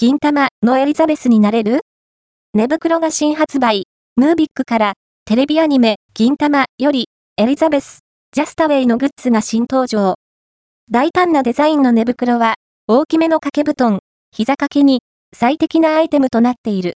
銀玉のエリザベスになれる？寝袋が新発売。ムービックからテレビアニメ銀玉よりエリザベス、ジャスタウェイのグッズが新登場。大胆なデザインの寝袋は大きめの掛け布団、膝掛けに最適なアイテムとなっている。